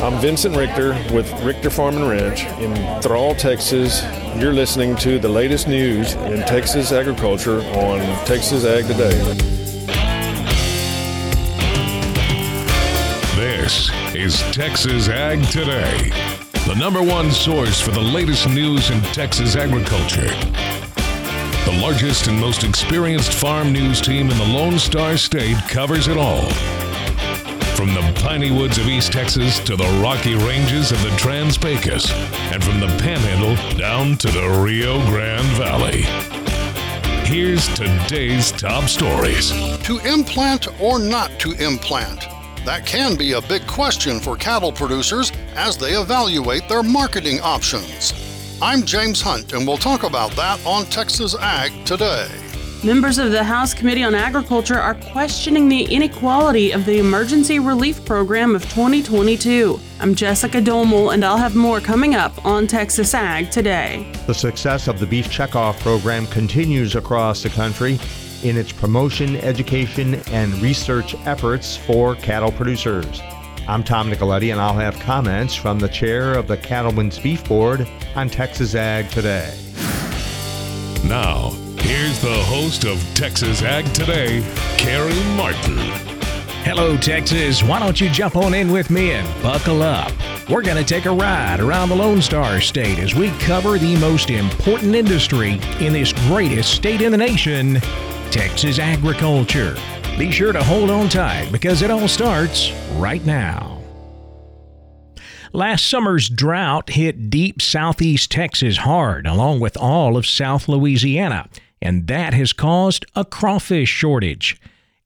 I'm Vincent Richter with Richter Farm and Ranch in Thrall, Texas. You're listening to the latest news in Texas agriculture on Texas Ag Today. This is Texas Ag Today, the number one source for the latest news in Texas agriculture. The largest and most experienced farm news team in the Lone Star State covers it all from the piney woods of East Texas to the rocky ranges of the Trans Pecos, and from the Panhandle down to the Rio Grande Valley. Here's today's top stories. To implant or not to implant? That can be a big question for cattle producers as they evaluate their marketing options. I'm James Hunt, and we'll talk about that on Texas Ag today. Members of the House Committee on Agriculture are questioning the inequality of the Emergency Relief Program of 2022. I'm Jessica Domel, and I'll have more coming up on Texas Ag today. The success of the Beef Checkoff program continues across the country in its promotion, education, and research efforts for cattle producers. I'm Tom Nicoletti, and I'll have comments from the chair of the Cattlemen's Beef Board on Texas Ag today. Now, Here's the host of Texas Ag Today, Carey Martin. Hello, Texas. Why don't you jump on in with me and buckle up? We're going to take a ride around the Lone Star State as we cover the most important industry in this greatest state in the nation, Texas agriculture. Be sure to hold on tight because it all starts right now. Last summer's drought hit deep southeast Texas hard, along with all of South Louisiana and that has caused a crawfish shortage.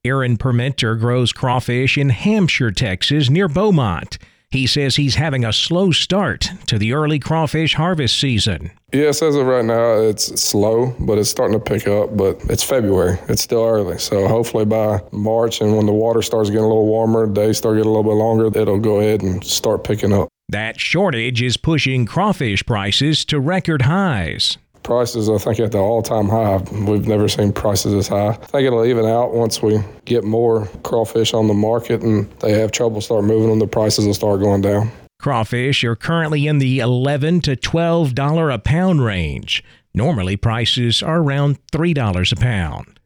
Aaron Permenter grows crawfish in Hamshire, Texas, near Beaumont. He says he's having a slow start to the early crawfish harvest season. Yes, as of right now, it's slow, but it's starting to pick up. But it's February; it's still early. So hopefully by March, and when the water starts getting a little warmer, days start getting a little bit longer, it'll go ahead and start picking up. That shortage is pushing crawfish prices to record highs prices, I think, at the all time high. We've never seen prices this high. I think it'll even out once we get more crawfish on the market and they have trouble start moving them, the prices will start going down. Crawfish are currently in the 11 to $12 a pound range. Normally, prices are around $3 a pound.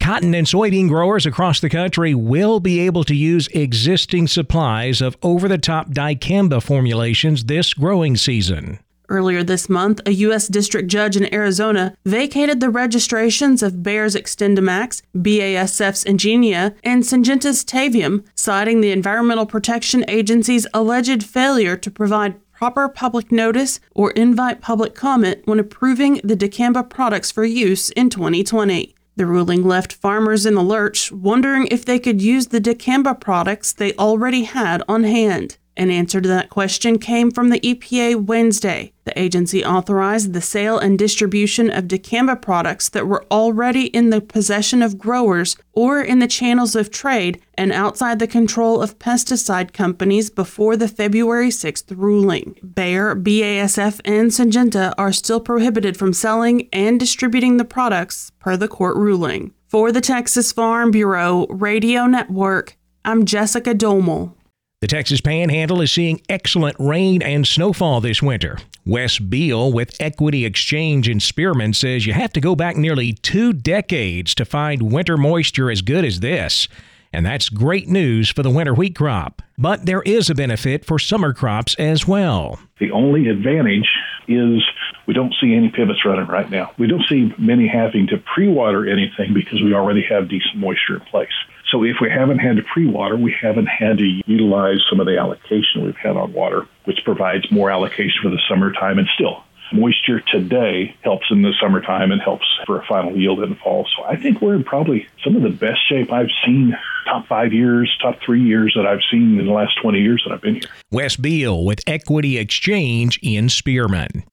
Cotton and soybean growers across the country will be able to use existing supplies of over the top dicamba formulations this growing season. Earlier this month, a U.S. district judge in Arizona vacated the registrations of Bayer's XtendiMax, BASF's Engenia, and Syngenta's Tavium, citing the Environmental Protection Agency's alleged failure to provide proper public notice or invite public comment when approving the dicamba products for use in 2020. The ruling left farmers in the lurch, wondering if they could use the dicamba products they already had on hand. An answer to that question came from the EPA Wednesday. The agency authorized the sale and distribution of dicamba products that were already in the possession of growers or in the channels of trade and outside the control of pesticide companies before the February 6th ruling. Bayer, BASF, and Syngenta are still prohibited from selling and distributing the products per the court ruling. For the Texas Farm Bureau Radio Network, I'm Jessica Domel. The Texas Panhandle is seeing excellent rain and snowfall this winter. Wes Beal with Equity Exchange in Spearman says you have to go back nearly two decades to find winter moisture as good as this. And that's great news for the winter wheat crop. But there is a benefit for summer crops as well. The only advantage is we don't see any pivots running right now. We don't see many having to pre water anything because we already have decent moisture in place. So if we haven't had to pre-water, we haven't had to utilize some of the allocation we've had on water, which provides more allocation for the summertime and still moisture today helps in the summertime and helps for a final yield in the fall. So I think we're in probably some of the best shape I've seen top five years, top three years that I've seen in the last 20 years that I've been here. Wes Beal with Equity Exchange in Spearman.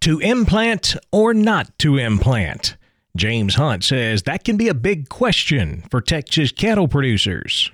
To implant or not to implant? James Hunt says that can be a big question for Texas cattle producers.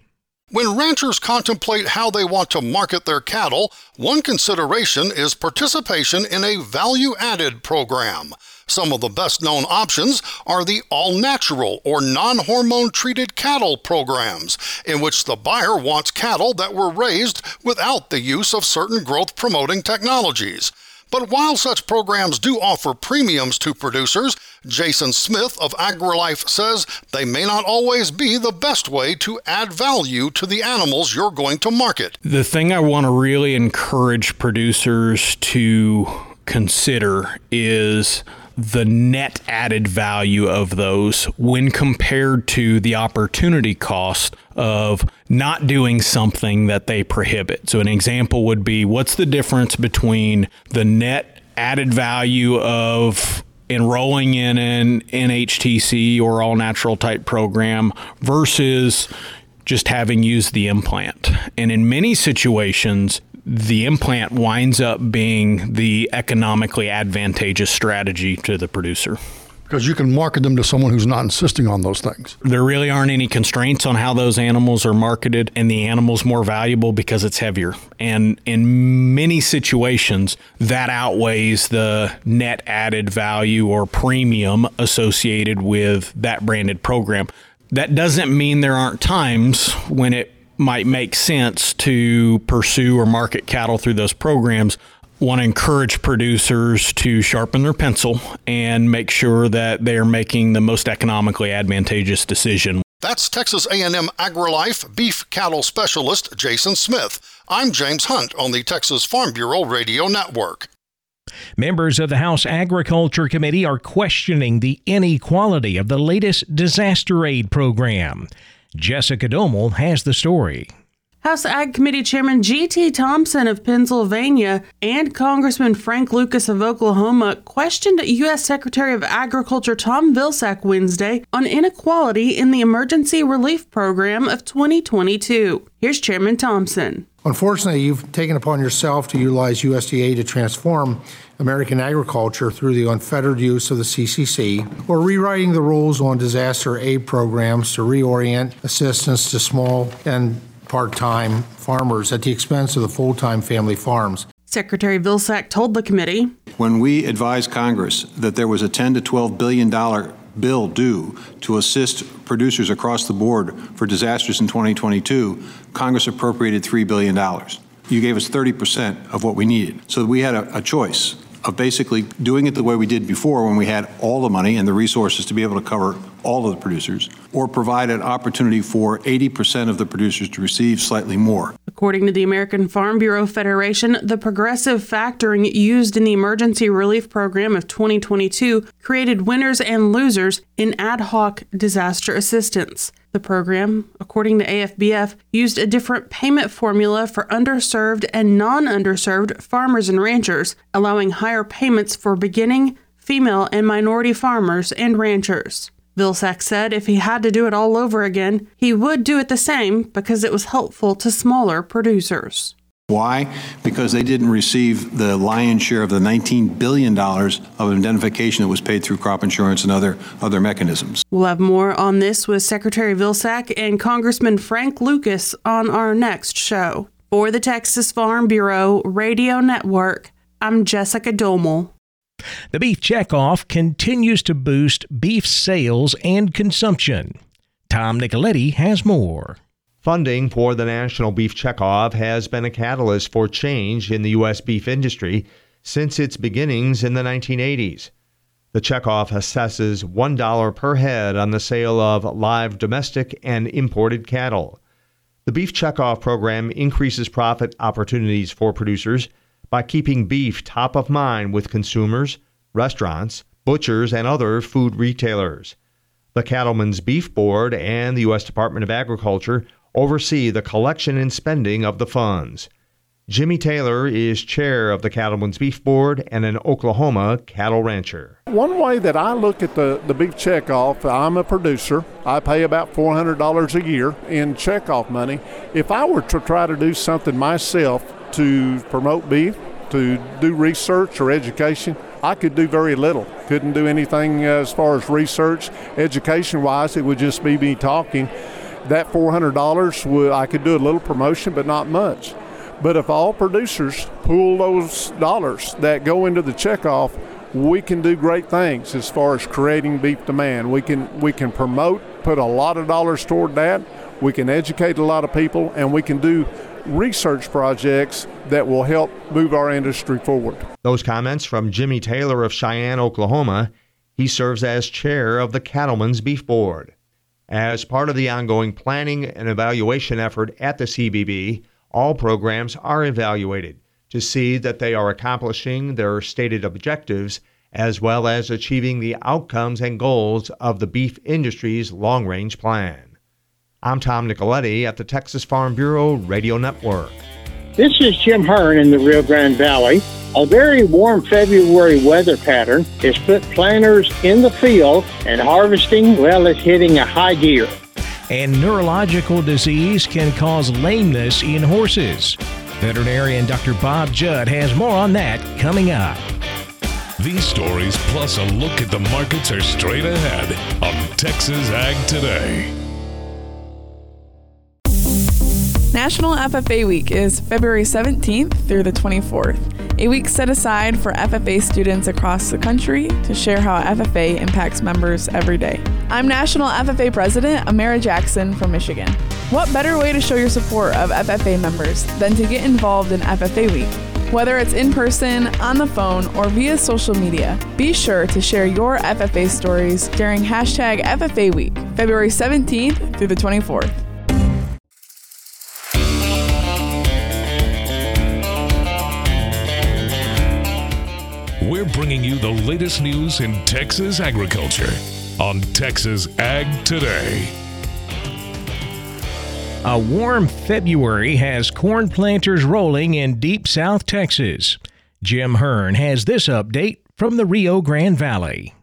When ranchers contemplate how they want to market their cattle, one consideration is participation in a value added program. Some of the best known options are the all natural or non hormone treated cattle programs, in which the buyer wants cattle that were raised without the use of certain growth promoting technologies. But while such programs do offer premiums to producers, Jason Smith of AgriLife says they may not always be the best way to add value to the animals you're going to market. The thing I want to really encourage producers to consider is the net added value of those when compared to the opportunity cost of not doing something that they prohibit. So, an example would be what's the difference between the net added value of enrolling in an NHTC or all natural type program versus just having used the implant. And in many situations, the implant winds up being the economically advantageous strategy to the producer. Because you can market them to someone who's not insisting on those things. There really aren't any constraints on how those animals are marketed, and the animal's more valuable because it's heavier. And in many situations, that outweighs the net added value or premium associated with that branded program. That doesn't mean there aren't times when it might make sense to pursue or market cattle through those programs want to encourage producers to sharpen their pencil and make sure that they are making the most economically advantageous decision. That's Texas A&M AgriLife beef cattle specialist Jason Smith. I'm James Hunt on the Texas Farm Bureau Radio Network. Members of the House Agriculture Committee are questioning the inequality of the latest disaster aid program. Jessica Domel has the story. House Ag Committee Chairman G.T. Thompson of Pennsylvania and Congressman Frank Lucas of Oklahoma questioned U.S. Secretary of Agriculture Tom Vilsack Wednesday on inequality in the Emergency Relief Program of 2022. Here's Chairman Thompson. Unfortunately, you've taken upon yourself to utilize USDA to transform American agriculture through the unfettered use of the CCC or rewriting the rules on disaster aid programs to reorient assistance to small and part time farmers at the expense of the full time family farms. Secretary Vilsack told the committee When we advised Congress that there was a 10 to 12 billion dollar bill due to assist producers across the board for disasters in 2022, Congress appropriated $3 billion. You gave us 30% of what we needed. So we had a, a choice of basically doing it the way we did before when we had all the money and the resources to be able to cover all of the producers, or provide an opportunity for 80% of the producers to receive slightly more. According to the American Farm Bureau Federation, the progressive factoring used in the Emergency Relief Program of 2022 created winners and losers in ad hoc disaster assistance. The program, according to AFBF, used a different payment formula for underserved and non underserved farmers and ranchers, allowing higher payments for beginning, female, and minority farmers and ranchers. Vilsack said if he had to do it all over again, he would do it the same because it was helpful to smaller producers. Why? Because they didn't receive the lion's share of the $19 billion of indemnification that was paid through crop insurance and other, other mechanisms. We'll have more on this with Secretary Vilsack and Congressman Frank Lucas on our next show. For the Texas Farm Bureau Radio Network, I'm Jessica Domel. The beef checkoff continues to boost beef sales and consumption. Tom Nicoletti has more. Funding for the National Beef Checkoff has been a catalyst for change in the U.S. beef industry since its beginnings in the 1980s. The checkoff assesses $1 per head on the sale of live domestic and imported cattle. The Beef Checkoff program increases profit opportunities for producers by keeping beef top of mind with consumers, restaurants, butchers, and other food retailers. The Cattlemen's Beef Board and the U.S. Department of Agriculture oversee the collection and spending of the funds. Jimmy Taylor is chair of the Cattlemen's Beef Board and an Oklahoma cattle rancher. One way that I look at the, the beef checkoff, I'm a producer. I pay about $400 a year in checkoff money. If I were to try to do something myself to promote beef, to do research or education, I could do very little. Couldn't do anything uh, as far as research. Education wise, it would just be me talking. that $400 would I could do a little promotion, but not much. But if all producers pool those dollars that go into the checkoff, we can do great things as far as creating beef demand. We can we can promote, put a lot of dollars toward that. We can educate a lot of people, and we can do research projects that will help move our industry forward. Those comments from Jimmy Taylor of Cheyenne, Oklahoma. He serves as chair of the Cattlemen's Beef Board. As part of the ongoing planning and evaluation effort at the CBB, all programs are evaluated to see that they are accomplishing their stated objectives as well as achieving the outcomes and goals of the beef industry's long range plan. I'm Tom Nicoletti at the Texas Farm Bureau Radio Network. This is Jim Hearn in the Rio Grande Valley. A very warm February weather pattern has put planters in the field and harvesting, well, is hitting a high gear. And neurological disease can cause lameness in horses. Veterinarian Dr. Bob Judd has more on that coming up. These stories, plus a look at the markets, are straight ahead on Texas Ag Today. National FFA Week is February 17th through the 24th, a week set aside for FFA students across the country to share how FFA impacts members every day. I'm National FFA President Amara Jackson from Michigan. What better way to show your support of FFA members than to get involved in FFA Week? Whether it's in person, on the phone, or via social media, be sure to share your FFA stories during hashtag FFA Week, February 17th through the 24th. We're bringing you the latest news in Texas agriculture on Texas Ag Today. A warm February has corn planters rolling in deep South Texas. Jim Hearn has this update from the Rio Grande Valley.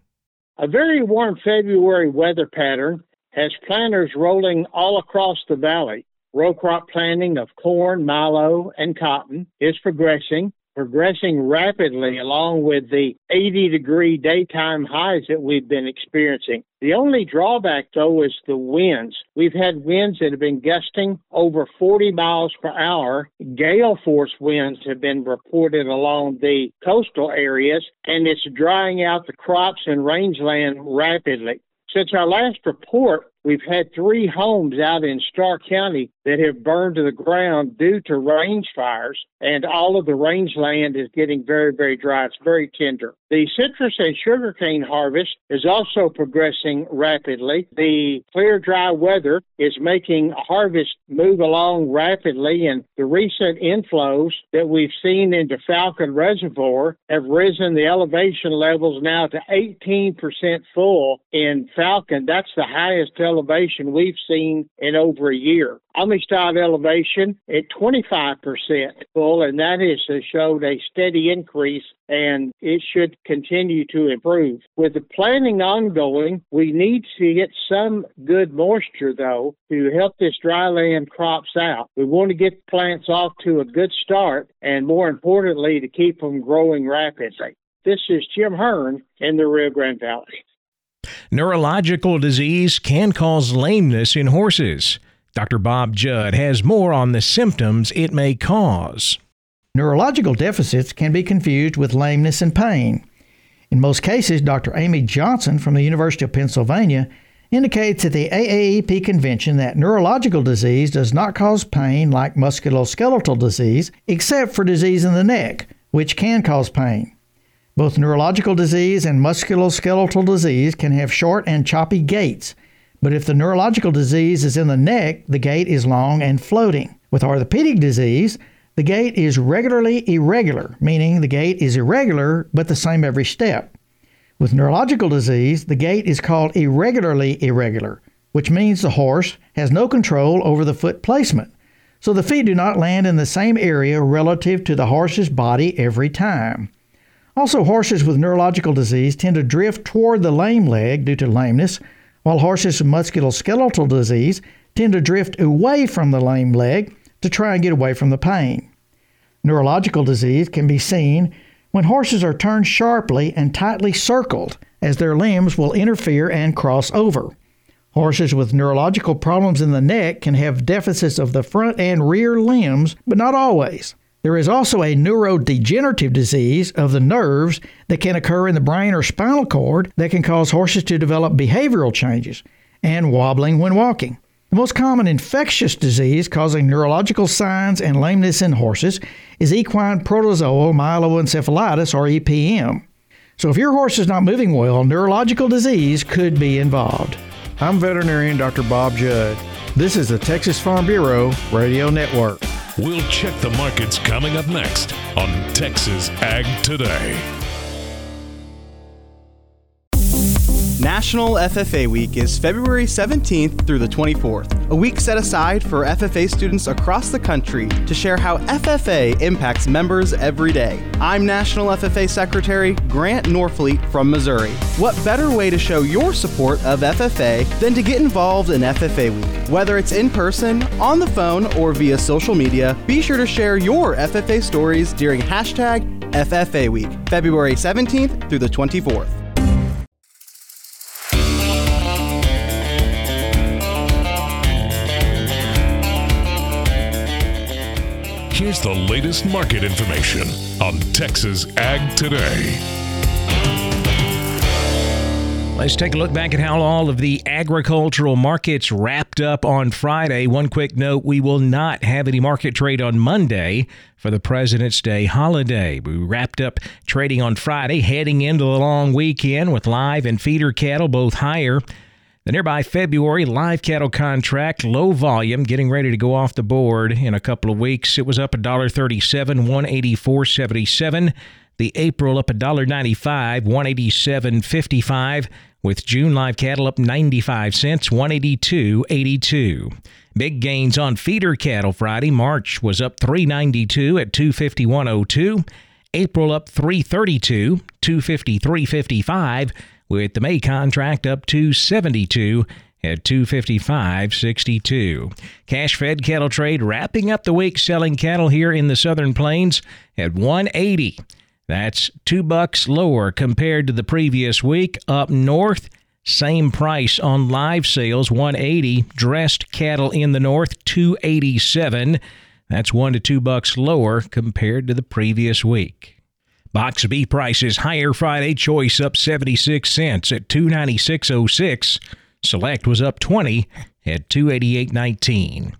A very warm February weather pattern has planters rolling all across the valley. Row crop planting of corn, milo, and cotton is progressing progressing rapidly along with the 80 degree daytime highs that we've been experiencing. The only drawback, though, is the winds. We've had winds that have been gusting over 40 miles per hour. Gale force winds have been reported along the coastal areas, and it's drying out the crops and rangeland rapidly. Since our last report, we've had three homes out in Starr County that have burned to the ground due to range fires, and all of the rangeland is getting very, very dry. It's very tender. The citrus and sugarcane harvest is also progressing rapidly. The clear, dry weather is making harvest move along rapidly, and the recent inflows that we've seen into Falcon Reservoir have risen the elevation levels now to 18% full in Falcon. That's the highest elevation we've seen in over a year. Amistad elevation at 25% full, and that has showed a steady increase and it should continue to improve. With the planting ongoing, we need to get some good moisture though to help this dryland crops out. We want to get plants off to a good start and more importantly to keep them growing rapidly. This is Jim Hearn in the Rio Grande Valley. Neurological disease can cause lameness in horses. Dr. Bob Judd has more on the symptoms it may cause. Neurological deficits can be confused with lameness and pain. In most cases, Dr. Amy Johnson from the University of Pennsylvania indicates at the AAEP convention that neurological disease does not cause pain like musculoskeletal disease, except for disease in the neck, which can cause pain. Both neurological disease and musculoskeletal disease can have short and choppy gaits, but if the neurological disease is in the neck, the gait is long and floating. With orthopedic disease, the gait is regularly irregular, meaning the gait is irregular but the same every step. With neurological disease, the gait is called irregularly irregular, which means the horse has no control over the foot placement. So the feet do not land in the same area relative to the horse's body every time. Also, horses with neurological disease tend to drift toward the lame leg due to lameness, while horses with musculoskeletal disease tend to drift away from the lame leg to try and get away from the pain. Neurological disease can be seen when horses are turned sharply and tightly circled, as their limbs will interfere and cross over. Horses with neurological problems in the neck can have deficits of the front and rear limbs, but not always. There is also a neurodegenerative disease of the nerves that can occur in the brain or spinal cord that can cause horses to develop behavioral changes and wobbling when walking. The most common infectious disease causing neurological signs and lameness in horses is equine protozoal myeloencephalitis or EPM. So if your horse is not moving well, neurological disease could be involved. I'm veterinarian Dr. Bob Judd. This is the Texas Farm Bureau Radio Network. We'll check the markets coming up next on Texas Ag Today. National FFA Week is February 17th through the 24th, a week set aside for FFA students across the country to share how FFA impacts members every day. I'm National FFA Secretary Grant Norfleet from Missouri. What better way to show your support of FFA than to get involved in FFA Week? Whether it's in person, on the phone, or via social media, be sure to share your FFA stories during hashtag FFA Week, February 17th through the 24th. Here's the latest market information on Texas Ag Today. Let's take a look back at how all of the agricultural markets wrapped up on Friday. One quick note we will not have any market trade on Monday for the President's Day holiday. We wrapped up trading on Friday, heading into the long weekend with live and feeder cattle both higher. The nearby February live cattle contract, low volume, getting ready to go off the board in a couple of weeks. It was up $1.37, 184.77. The April up $1.95, 187.55, with June live cattle up 95 cents, 182.82. Big gains on feeder cattle Friday. March was up 392 at 251.02. April up 332, 253.55 with the May contract up to 72 at 255.62. Cash fed cattle trade wrapping up the week selling cattle here in the southern plains at 180. That's 2 bucks lower compared to the previous week. Up north, same price on live sales 180. Dressed cattle in the north 287. That's 1 to 2 bucks lower compared to the previous week. Boxed beef prices higher Friday. Choice up 76 cents at 296.06. Select was up 20 at 288.19.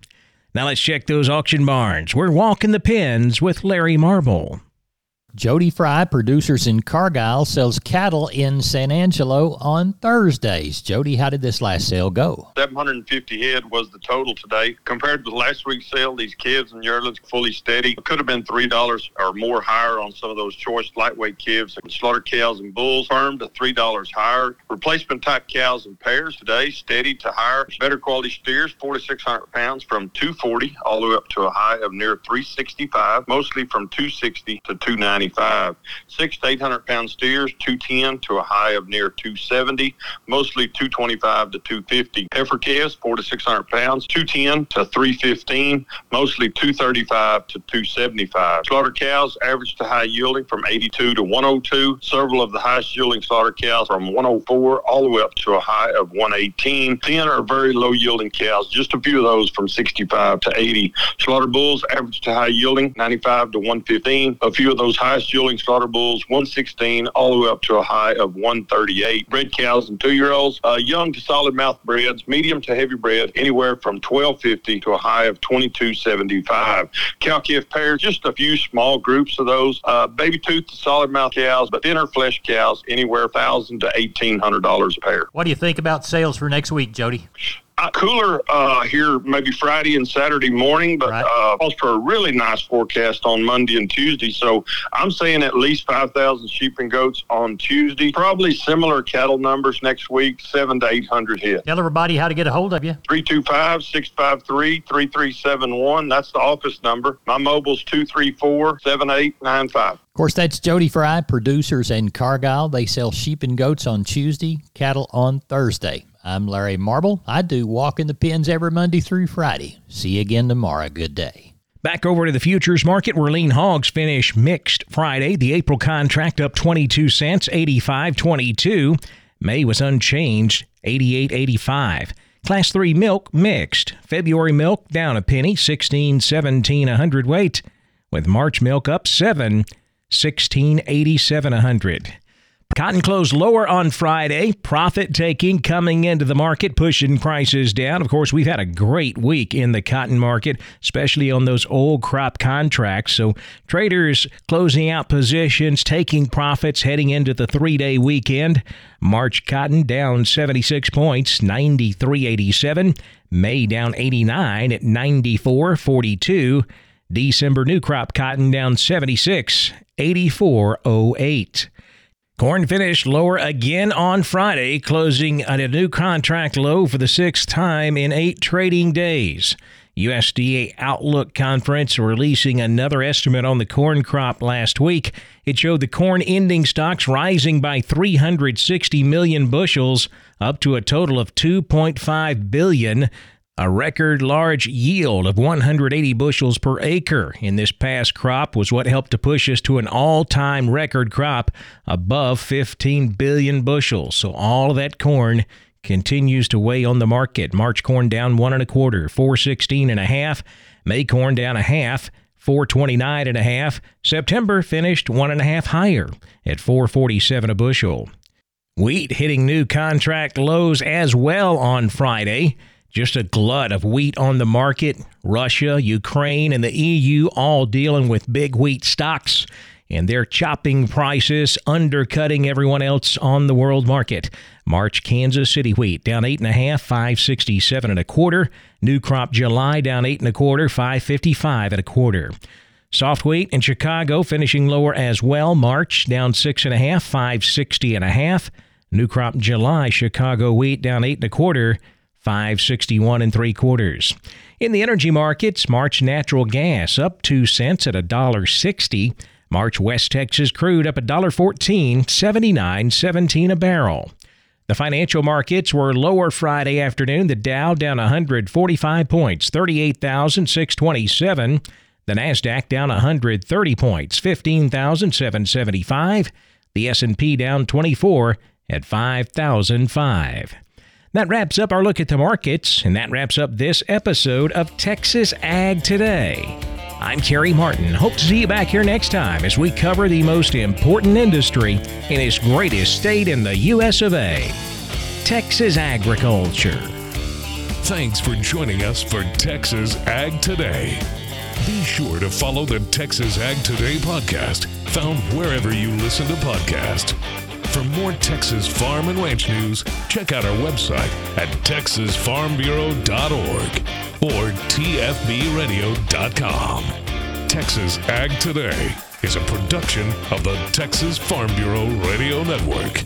Now let's check those auction barns. We're walking the pens with Larry Marble. Jody Fry, producers in Cargyle, sells cattle in San Angelo on Thursdays. Jody, how did this last sale go? 750 head was the total today. Compared to last week's sale, these calves and yearlings fully steady. It could have been $3 or more higher on some of those choice lightweight calves slaughter cows and bulls. Firm to $3 higher. Replacement type cows and pairs today, steady to higher. Better quality steers, 4,600 pounds from 240 all the way up to a high of near 365, mostly from 260 to 290. Six to 800 pound steers, 210 to a high of near 270, mostly 225 to 250. Heifer calves, four to 600 pounds, 210 to 315, mostly 235 to 275. Slaughter cows, average to high yielding from 82 to 102. Several of the highest yielding slaughter cows from 104 all the way up to a high of 118. 10 are very low yielding cows, just a few of those from 65 to 80. Slaughter bulls, average to high yielding 95 to 115. A few of those high highest yielding slaughter bulls 116 all the way up to a high of 138. Bred cows and two year olds, uh, young to solid mouth breds, medium to heavy bred, anywhere from 1250 to a high of 2275. Cow calf pairs, just a few small groups of those. Uh, baby tooth to solid mouth cows, but thinner flesh cows, anywhere thousand to eighteen hundred dollars a pair. What do you think about sales for next week, Jody? Uh, cooler uh, here maybe Friday and Saturday morning, but right. uh, calls for a really nice forecast on Monday and Tuesday. So I'm saying at least 5,000 sheep and goats on Tuesday. Probably similar cattle numbers next week, seven to 800 head. Tell everybody how to get a hold of you. 325 653 3371. That's the office number. My mobile's 234 7895. Of course, that's Jody Fry, producers in Cargyle. They sell sheep and goats on Tuesday, cattle on Thursday. I'm Larry Marble. I do walk in the Pins every Monday through Friday. See you again tomorrow. Good day. Back over to the futures market where lean hogs finish mixed Friday. The April contract up 22 cents, 85.22. May was unchanged, 88.85. Class 3 milk mixed. February milk down a penny, 16.17 a hundredweight, with March milk up 7, 16.87 a hundred. Cotton closed lower on Friday. Profit taking coming into the market, pushing prices down. Of course, we've had a great week in the cotton market, especially on those old crop contracts. So, traders closing out positions, taking profits heading into the three day weekend. March cotton down 76 points, 93.87. May down 89 at 94.42. December new crop cotton down 76, 84.08. Corn finished lower again on Friday, closing at a new contract low for the sixth time in eight trading days. USDA Outlook Conference releasing another estimate on the corn crop last week. It showed the corn ending stocks rising by 360 million bushels, up to a total of 2.5 billion a record large yield of 180 bushels per acre in this past crop was what helped to push us to an all time record crop above 15 billion bushels. So all of that corn continues to weigh on the market. March corn down one and a quarter, 416 and a half. May corn down a half, 429 and a half. September finished one and a half higher at 447 a bushel. Wheat hitting new contract lows as well on Friday. Just a glut of wheat on the market. Russia, Ukraine, and the EU all dealing with big wheat stocks, and they're chopping prices, undercutting everyone else on the world market. March Kansas City wheat down eight and a half, five sixty seven and a quarter. New crop July down eight and a quarter, five fifty five and a quarter. Soft wheat in Chicago finishing lower as well. March down six and a half, five sixty and a half. New crop July Chicago wheat down eight and a quarter. 561 and 3 quarters. In the energy markets, March natural gas up 2 cents at $1.60. March West Texas crude up $1.14, 79.17 a barrel. The financial markets were lower Friday afternoon. The Dow down 145 points, 38,627. The Nasdaq down 130 points, 15,775. The S&P down 24 at 5,005. That wraps up our look at the markets, and that wraps up this episode of Texas Ag Today. I'm Carey Martin. Hope to see you back here next time as we cover the most important industry in its greatest state in the U.S. of A. Texas agriculture. Thanks for joining us for Texas Ag Today. Be sure to follow the Texas Ag Today podcast, found wherever you listen to podcasts. For more Texas farm and ranch news, check out our website at texasfarmbureau.org or tfbradio.com. Texas Ag Today is a production of the Texas Farm Bureau Radio Network.